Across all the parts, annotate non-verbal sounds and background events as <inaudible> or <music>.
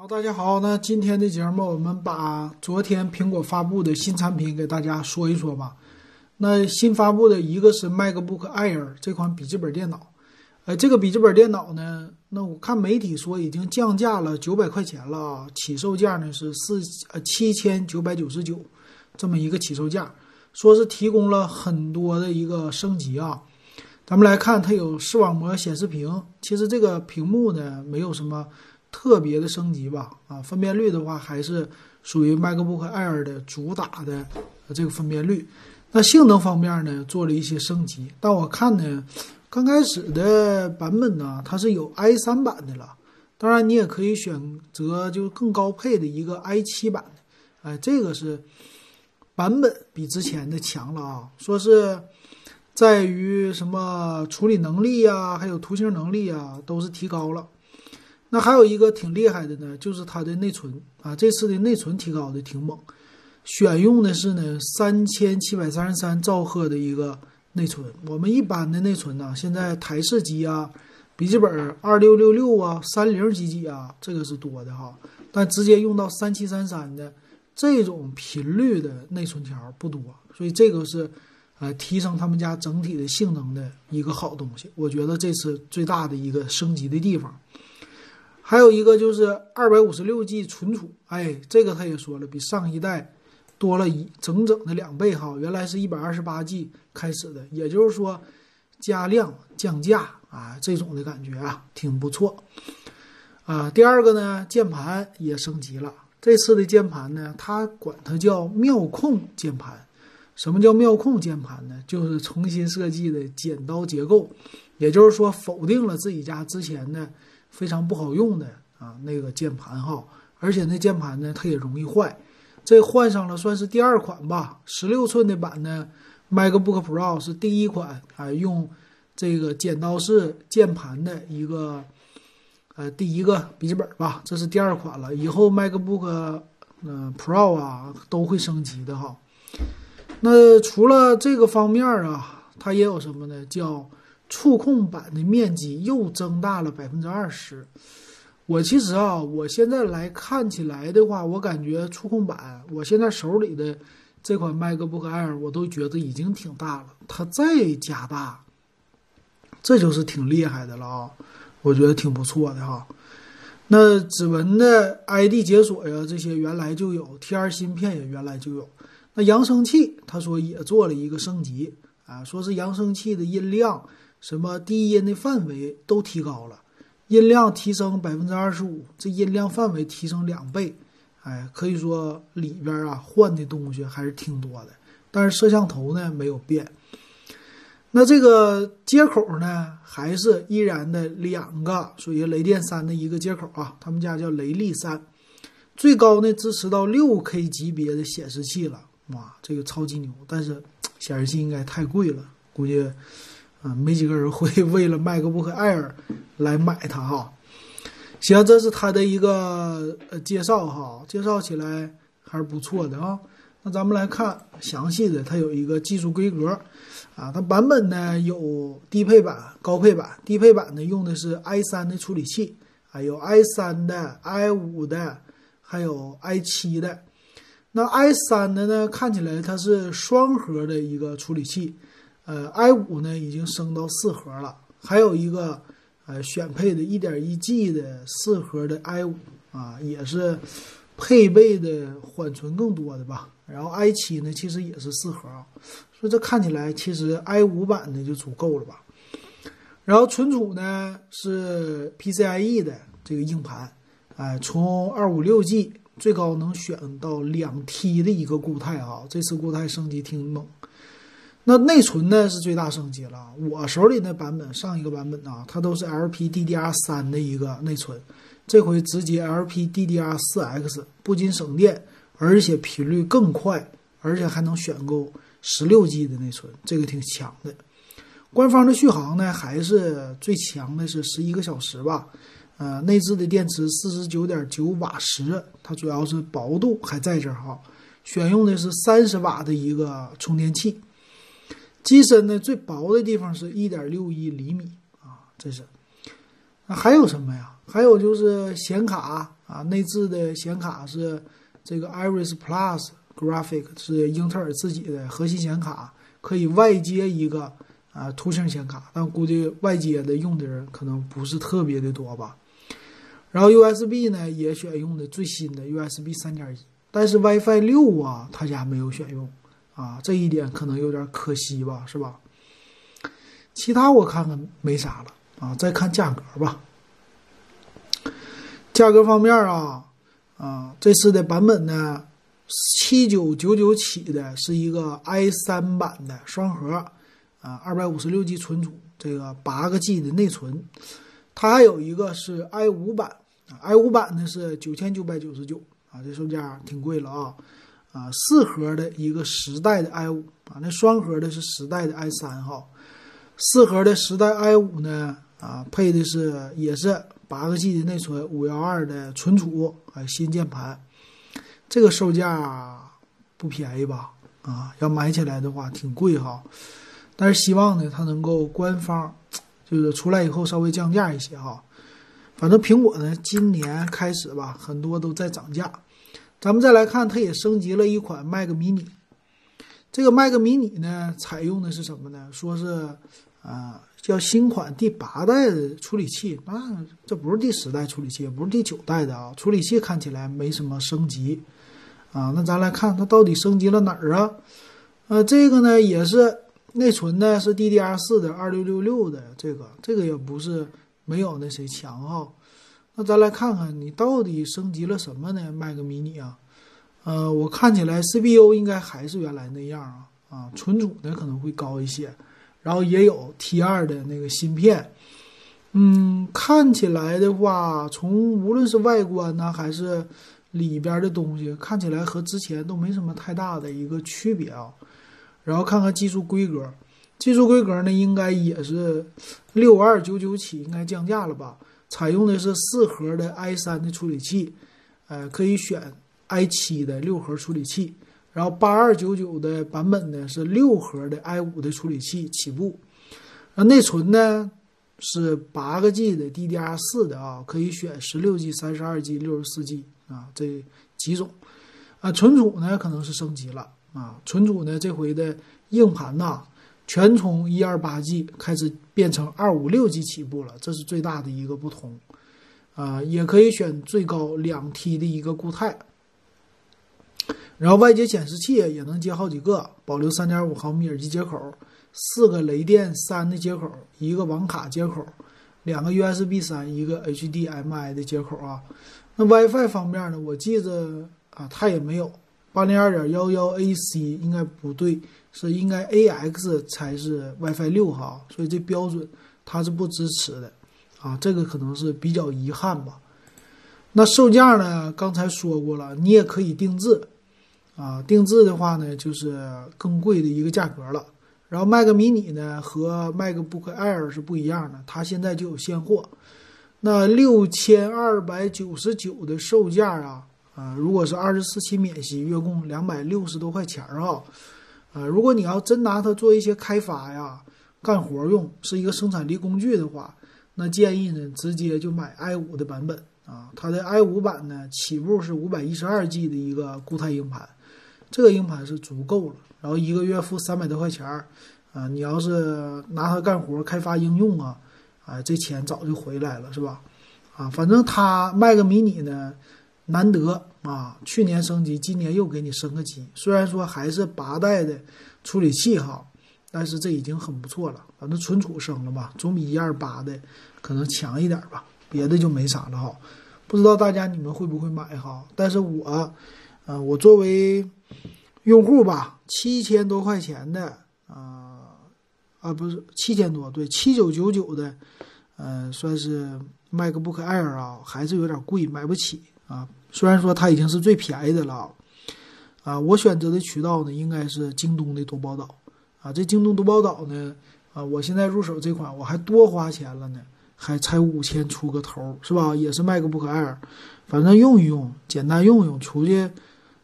好，大家好，那今天的节目我们把昨天苹果发布的新产品给大家说一说吧。那新发布的一个是 MacBook Air 这款笔记本电脑，呃，这个笔记本电脑呢，那我看媒体说已经降价了九百块钱了，起售价呢是四呃七千九百九十九这么一个起售价，说是提供了很多的一个升级啊。咱们来看，它有视网膜显示屏，其实这个屏幕呢没有什么。特别的升级吧，啊，分辨率的话还是属于 MacBook Air 的主打的这个分辨率。那性能方面呢，做了一些升级。但我看呢，刚开始的版本呢，它是有 i3 版的了。当然，你也可以选择就更高配的一个 i7 版的。哎，这个是版本比之前的强了啊，说是在于什么处理能力呀，还有图形能力啊，都是提高了。那还有一个挺厉害的呢，就是它的内存啊，这次的内存提高的挺猛，选用的是呢三千七百三十三兆赫的一个内存。我们一般的内存呢，现在台式机啊、笔记本二六六六啊、三零几几啊，这个是多的哈，但直接用到三七三三的这种频率的内存条不多，所以这个是呃提升他们家整体的性能的一个好东西。我觉得这是最大的一个升级的地方。还有一个就是二百五十六 G 存储，哎，这个他也说了，比上一代多了一整整的两倍哈。原来是一百二十八 G 开始的，也就是说加量降价啊，这种的感觉啊，挺不错啊。第二个呢，键盘也升级了，这次的键盘呢，它管它叫妙控键盘。什么叫妙控键盘呢？就是重新设计的剪刀结构，也就是说否定了自己家之前的。非常不好用的啊，那个键盘哈，而且那键盘呢，它也容易坏。这换上了算是第二款吧，十六寸的版的 MacBook Pro 是第一款啊，用这个剪刀式键盘的一个呃第一个笔记本吧，这是第二款了。以后 MacBook 嗯 Pro 啊都会升级的哈。那除了这个方面啊，它也有什么呢？叫触控板的面积又增大了百分之二十。我其实啊，我现在来看起来的话，我感觉触控板，我现在手里的这款 MacBook Air，我都觉得已经挺大了。它再加大，这就是挺厉害的了啊！我觉得挺不错的哈。那指纹的 ID 解锁呀，这些原来就有，T2 芯片也原来就有。那扬声器，他说也做了一个升级啊，说是扬声器的音量。什么低音的范围都提高了，音量提升百分之二十五，这音量范围提升两倍，哎，可以说里边啊换的东西还是挺多的。但是摄像头呢没有变，那这个接口呢还是依然的两个，属于雷电三的一个接口啊，他们家叫雷利三，最高呢支持到六 K 级别的显示器了，哇，这个超级牛！但是显示器应该太贵了，估计。啊，没几个人会 <laughs> 为了 MacBook Air 来买它哈。行，这是它的一个呃介绍哈，介绍起来还是不错的啊。那咱们来看详细的，它有一个技术规格啊，它版本呢有低配版、高配版。低配版呢用的是 i3 的处理器啊，有 i3 的、i5 的，还有 i7 的。那 i3 的呢，看起来它是双核的一个处理器。呃，i 五呢已经升到四核了，还有一个呃选配的 1.1G 的四核的 i 五啊，也是配备的缓存更多的吧。然后 i 七呢其实也是四核，所以这看起来其实 i 五版的就足够了吧。然后存储呢是 PCIe 的这个硬盘，哎，从 256G 最高能选到两 T 的一个固态啊，这次固态升级挺猛。那内存呢是最大升级了，我手里那版本上一个版本啊，它都是 LPDDR 三的一个内存，这回直接 LPDDR 四 X，不仅省电，而且频率更快，而且还能选购十六 G 的内存，这个挺强的。官方的续航呢还是最强的是十一个小时吧，呃，内置的电池四十九点九瓦时，它主要是薄度还在这儿哈，选用的是三十瓦的一个充电器。机身呢最薄的地方是一点六一厘米啊，这是。那还有什么呀？还有就是显卡啊，内置的显卡是这个 Iris Plus Graphic，是英特尔自己的核心显卡，可以外接一个啊图形显卡，但估计外接的用的人可能不是特别的多吧。然后 USB 呢也选用的最新的 USB 三点一，但是 WiFi 六啊，他家没有选用啊，这一点可能有点可惜吧，是吧？其他我看看没啥了啊，再看价格吧。价格方面啊，啊，这次的版本呢，七九九九起的是一个 i 三版的双核，啊，二百五十六 G 存储，这个八个 G 的内存。它还有一个是 i 五版，i 五版呢是九千九百九十九啊，这售价挺贵了啊，啊，四核的一个十代的 i 五啊，那双核的是十代的 i 三哈。四核的十代 i 五呢，啊，配的是也是八个 G 的内存，五幺二的存储，还有新键盘。这个售价不便宜吧？啊，要买起来的话挺贵哈。但是希望呢，它能够官方就是出来以后稍微降价一些哈。反正苹果呢，今年开始吧，很多都在涨价。咱们再来看，它也升级了一款 Mac mini。这个 Mac mini 呢，采用的是什么呢？说是。啊，叫新款第八代的处理器，那这不是第十代处理器，也不是第九代的啊。处理器看起来没什么升级，啊，那咱来看它到底升级了哪儿啊？呃，这个呢也是内存呢是 DDR 四的二六六六的，这个这个也不是没有那谁强哈。那咱来看看你到底升级了什么呢？Mac mini 啊，呃，我看起来 CPU 应该还是原来那样啊，啊，存储呢可能会高一些。然后也有 T 二的那个芯片，嗯，看起来的话，从无论是外观呢，还是里边的东西，看起来和之前都没什么太大的一个区别啊。然后看看技术规格，技术规格呢，应该也是六二九九起，应该降价了吧？采用的是四核的 i 三的处理器，呃，可以选 i 七的六核处理器。然后八二九九的版本呢是六核的 i 五的处理器起步，那内存呢是八个 G 的 DDR 四的啊，可以选十六 G、三十二 G、六十四 G 啊这几种，啊存储呢可能是升级了啊，存储呢这回的硬盘呐全从一二八 G 开始变成二五六 G 起步了，这是最大的一个不同，啊也可以选最高两 T 的一个固态。然后外接显示器也能接好几个，保留三点五毫米耳机接口，四个雷电三的接口，一个网卡接口，两个 USB 三，一个 HDMI 的接口啊。那 WiFi 方面呢，我记着啊，它也没有八零二点幺幺 AC，应该不对，是应该 AX 才是 WiFi 六哈，所以这标准它是不支持的啊，这个可能是比较遗憾吧。那售价呢，刚才说过了，你也可以定制。啊，定制的话呢，就是更贵的一个价格了。然后 Mac mini 呢和 MacBook Air 是不一样的，它现在就有现货。那六千二百九十九的售价啊，啊，如果是二十四期免息，月供两百六十多块钱儿啊。啊，如果你要真拿它做一些开发呀、干活用，是一个生产力工具的话，那建议呢直接就买 i 五的版本啊。它的 i 五版呢起步是五百一十二 G 的一个固态硬盘。这个硬盘是足够了，然后一个月付三百多块钱儿，啊，你要是拿它干活、开发应用啊，啊，这钱早就回来了，是吧？啊，反正它卖个迷你呢，难得啊，去年升级，今年又给你升个级，虽然说还是八代的处理器哈，但是这已经很不错了，反正存储升了吧，总比一二八的可能强一点吧，别的就没啥了哈。不知道大家你们会不会买哈？但是我，呃，我作为用户吧，七千多块钱的啊啊，不是七千多，对，七九九九的，呃，算是 MacBook Air 啊，还是有点贵，买不起啊。虽然说它已经是最便宜的了，啊，我选择的渠道呢，应该是京东的多宝岛啊。这京东多宝岛呢，啊，我现在入手这款我还多花钱了呢，还才五千出个头，是吧？也是 MacBook Air，反正用一用，简单用用，出去。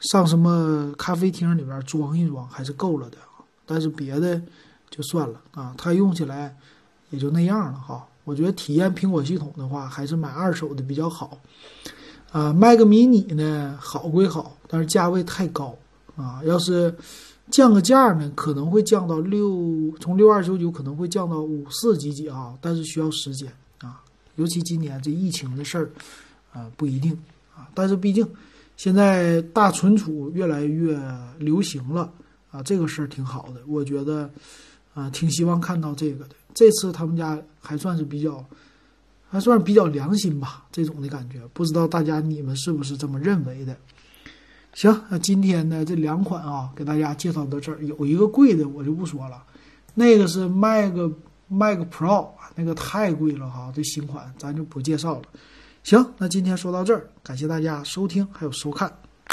上什么咖啡厅里边装一装还是够了的，但是别的就算了啊，它用起来也就那样了哈。我觉得体验苹果系统的话，还是买二手的比较好。啊，Mac mini 呢好归好，但是价位太高啊。要是降个价呢，可能会降到六，从六二九九可能会降到五四几几啊，但是需要时间啊。尤其今年这疫情的事儿啊，不一定啊。但是毕竟现在大存储越来越流行了啊，这个事儿挺好的，我觉得啊，挺希望看到这个的。这次他们家还算是比较，还算比较良心吧，这种的感觉，不知道大家你们是不是这么认为的？行，那今天呢这两款啊，给大家介绍到这儿，有一个贵的我就不说了，那个是 Mac Mac Pro，那个太贵了哈，这新款咱就不介绍了。行，那今天说到这儿，感谢大家收听还有收看。